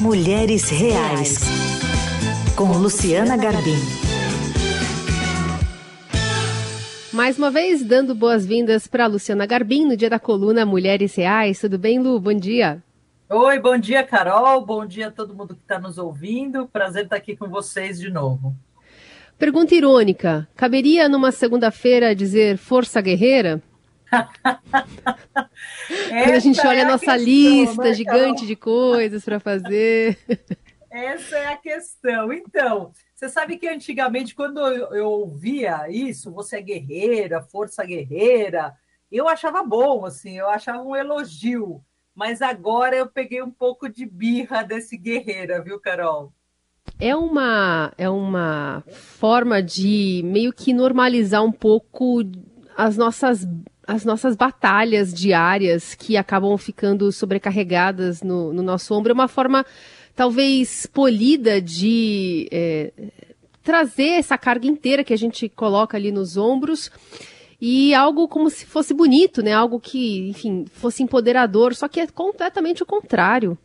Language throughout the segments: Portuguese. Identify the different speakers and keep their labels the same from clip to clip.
Speaker 1: Mulheres Reais, com Luciana Garbim.
Speaker 2: Mais uma vez, dando boas-vindas para Luciana Garbim no dia da coluna Mulheres Reais. Tudo bem, Lu? Bom dia.
Speaker 3: Oi, bom dia, Carol. Bom dia a todo mundo que está nos ouvindo. Prazer estar aqui com vocês de novo.
Speaker 2: Pergunta irônica: caberia numa segunda-feira dizer força guerreira? Quando a gente olha é a nossa questão, lista né, gigante de coisas para fazer.
Speaker 3: Essa é a questão. Então, você sabe que antigamente, quando eu, eu ouvia isso, você é guerreira, força guerreira, eu achava bom, assim, eu achava um elogio. Mas agora eu peguei um pouco de birra desse guerreira, viu, Carol?
Speaker 2: É uma, é uma forma de meio que normalizar um pouco as nossas, as nossas batalhas diárias que acabam ficando sobrecarregadas no, no nosso ombro. É uma forma talvez polida de é, trazer essa carga inteira que a gente coloca ali nos ombros e algo como se fosse bonito, né? Algo que, enfim, fosse empoderador, só que é completamente o contrário.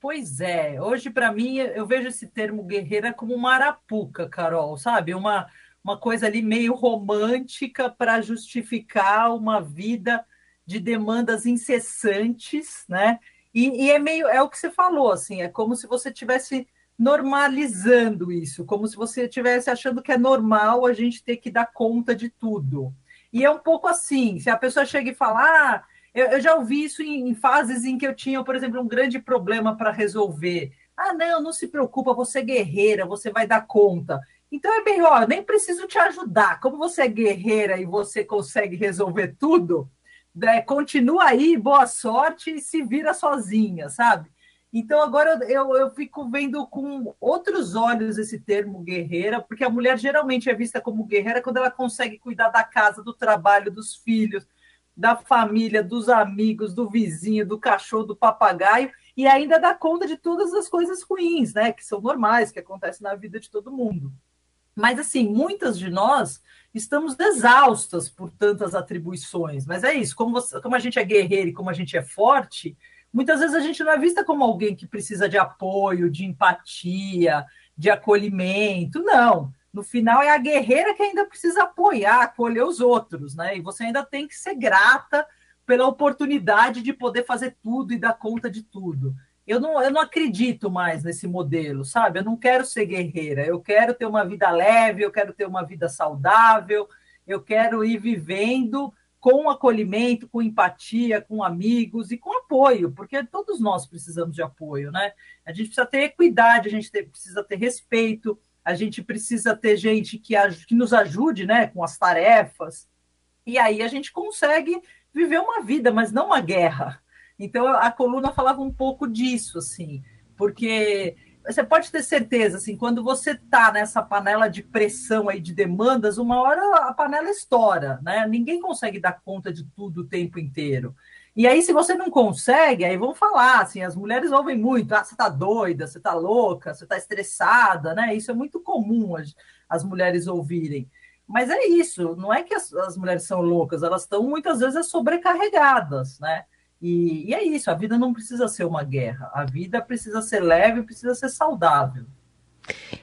Speaker 3: Pois é, hoje para mim eu vejo esse termo guerreira como uma arapuca, Carol, sabe? Uma, uma coisa ali meio romântica para justificar uma vida de demandas incessantes, né? E, e, é meio é o que você falou, assim, é como se você tivesse normalizando isso, como se você estivesse achando que é normal a gente ter que dar conta de tudo. E é um pouco assim, se a pessoa chega e fala, ah, eu, eu já ouvi isso em, em, fases em que eu tinha, por exemplo, um grande problema para resolver. Ah, não, não se preocupa, você é guerreira, você vai dar conta. Então é bem, ó, nem preciso te ajudar. Como você é guerreira e você consegue resolver tudo, né, continua aí, boa sorte e se vira sozinha, sabe? Então agora eu, eu fico vendo com outros olhos esse termo guerreira, porque a mulher geralmente é vista como guerreira quando ela consegue cuidar da casa, do trabalho, dos filhos, da família, dos amigos, do vizinho, do cachorro, do papagaio, e ainda dá conta de todas as coisas ruins, né? Que são normais, que acontecem na vida de todo mundo. Mas, assim, muitas de nós estamos exaustas por tantas atribuições. Mas é isso, como, você, como a gente é guerreiro e como a gente é forte, muitas vezes a gente não é vista como alguém que precisa de apoio, de empatia, de acolhimento. Não. No final é a guerreira que ainda precisa apoiar, acolher os outros, né? E você ainda tem que ser grata pela oportunidade de poder fazer tudo e dar conta de tudo. Eu não, eu não acredito mais nesse modelo, sabe? Eu não quero ser guerreira, eu quero ter uma vida leve, eu quero ter uma vida saudável, eu quero ir vivendo com acolhimento, com empatia, com amigos e com apoio, porque todos nós precisamos de apoio, né? A gente precisa ter equidade, a gente ter, precisa ter respeito, a gente precisa ter gente que, que nos ajude, né, com as tarefas, e aí a gente consegue viver uma vida, mas não uma guerra. Então a coluna falava um pouco disso, assim, porque você pode ter certeza, assim, quando você está nessa panela de pressão aí de demandas, uma hora a panela estoura, né? Ninguém consegue dar conta de tudo o tempo inteiro. E aí, se você não consegue, aí vão falar, assim, as mulheres ouvem muito, ah, você tá doida, você tá louca, você tá estressada, né? Isso é muito comum as, as mulheres ouvirem. Mas é isso, não é que as, as mulheres são loucas, elas estão muitas vezes sobrecarregadas, né? E, e, é isso, a vida não precisa ser uma guerra, a vida precisa ser leve, precisa ser saudável.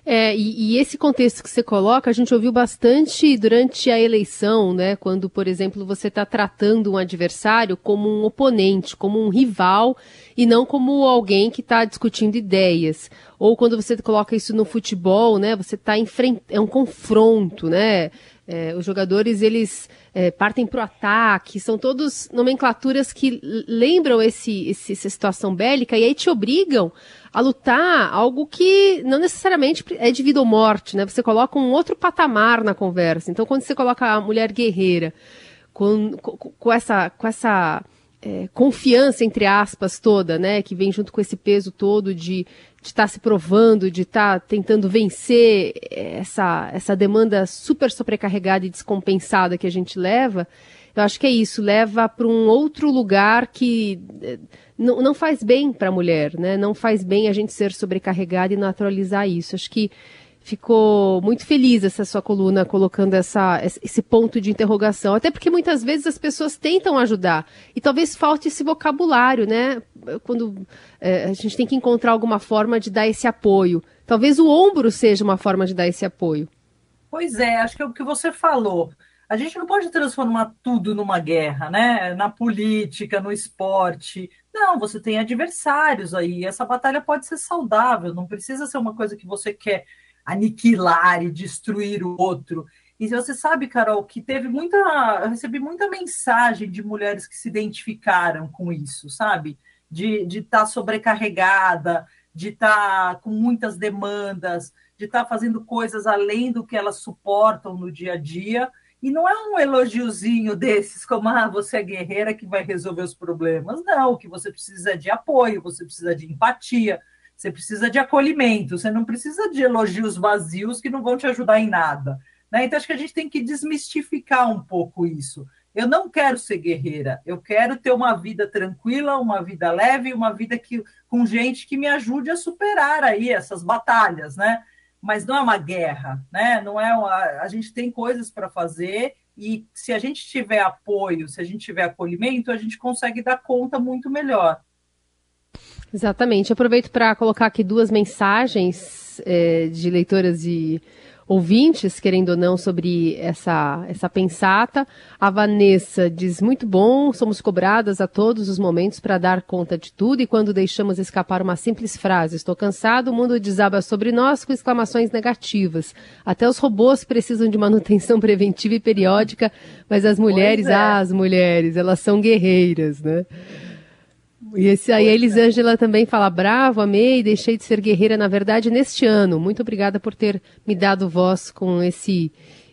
Speaker 2: É, e, e, esse contexto que você coloca, a gente ouviu bastante durante a eleição, né? Quando, por exemplo, você está tratando um adversário como um oponente, como um rival, e não como alguém que está discutindo ideias. Ou quando você coloca isso no futebol, né? Você está em frente, é um confronto, né? É, os jogadores eles é, partem para o ataque, são todos nomenclaturas que lembram esse, esse, essa situação bélica e aí te obrigam a lutar algo que não necessariamente é de vida ou morte, né? Você coloca um outro patamar na conversa. Então, quando você coloca a mulher guerreira com, com, com essa, com essa é, confiança, entre aspas, toda, né? Que vem junto com esse peso todo de estar tá se provando, de estar tá tentando vencer essa, essa demanda super sobrecarregada e descompensada que a gente leva, eu acho que é isso, leva para um outro lugar que é, não, não faz bem para a mulher, né? Não faz bem a gente ser sobrecarregada e naturalizar isso. Acho que ficou muito feliz essa sua coluna colocando essa, esse ponto de interrogação. Até porque muitas vezes as pessoas tentam ajudar e talvez falte esse vocabulário, né? Quando é, a gente tem que encontrar alguma forma de dar esse apoio. Talvez o ombro seja uma forma de dar esse apoio.
Speaker 3: Pois é, acho que é o que você falou. A gente não pode transformar tudo numa guerra, né? Na política, no esporte. Não, você tem adversários aí. Essa batalha pode ser saudável, não precisa ser uma coisa que você quer aniquilar e destruir o outro. E você sabe, Carol, que teve muita. Eu recebi muita mensagem de mulheres que se identificaram com isso, sabe? De estar tá sobrecarregada, de estar tá com muitas demandas, de estar tá fazendo coisas além do que elas suportam no dia a dia. E não é um elogiozinho desses, como ah, você é guerreira que vai resolver os problemas. Não, o que você precisa é de apoio, você precisa de empatia, você precisa de acolhimento, você não precisa de elogios vazios que não vão te ajudar em nada. Né? Então, acho que a gente tem que desmistificar um pouco isso. Eu não quero ser guerreira, eu quero ter uma vida tranquila, uma vida leve, uma vida que, com gente que me ajude a superar aí essas batalhas, né? Mas não é uma guerra, né? Não é uma, a gente tem coisas para fazer e se a gente tiver apoio, se a gente tiver acolhimento, a gente consegue dar conta muito melhor.
Speaker 2: Exatamente. Aproveito para colocar aqui duas mensagens é, de leitoras e ouvintes, querendo ou não, sobre essa, essa pensata. A Vanessa diz: muito bom, somos cobradas a todos os momentos para dar conta de tudo, e quando deixamos escapar uma simples frase, estou cansado, o mundo desaba sobre nós com exclamações negativas. Até os robôs precisam de manutenção preventiva e periódica, mas as mulheres, é. ah, as mulheres, elas são guerreiras, né? E esse aí, a Elisângela também fala: bravo, amei, deixei de ser guerreira, na verdade, neste ano. Muito obrigada por ter me dado voz com esse,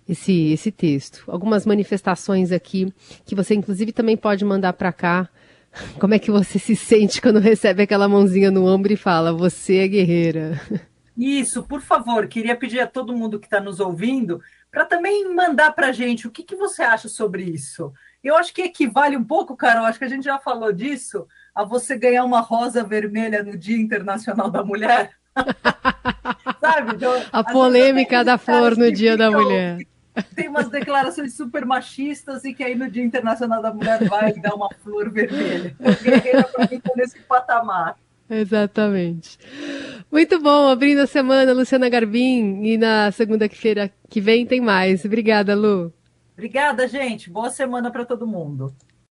Speaker 2: esse, esse texto. Algumas manifestações aqui que você, inclusive, também pode mandar para cá. Como é que você se sente quando recebe aquela mãozinha no ombro e fala: Você é guerreira?
Speaker 3: Isso, por favor, queria pedir a todo mundo que está nos ouvindo para também mandar para a gente o que, que você acha sobre isso. Eu acho que equivale um pouco, Carol, acho que a gente já falou disso, a você ganhar uma rosa vermelha no Dia Internacional da Mulher.
Speaker 2: Sabe? Então, a polêmica da flor no Dia da Mulher.
Speaker 3: Tem umas declarações super machistas e que aí no Dia Internacional da Mulher vai dar uma flor vermelha. Mim tá nesse patamar.
Speaker 2: Exatamente. Muito bom, abrindo a semana, Luciana Garbim, e na segunda-feira que vem tem mais. Obrigada, Lu.
Speaker 3: Obrigada, gente. Boa semana para todo mundo.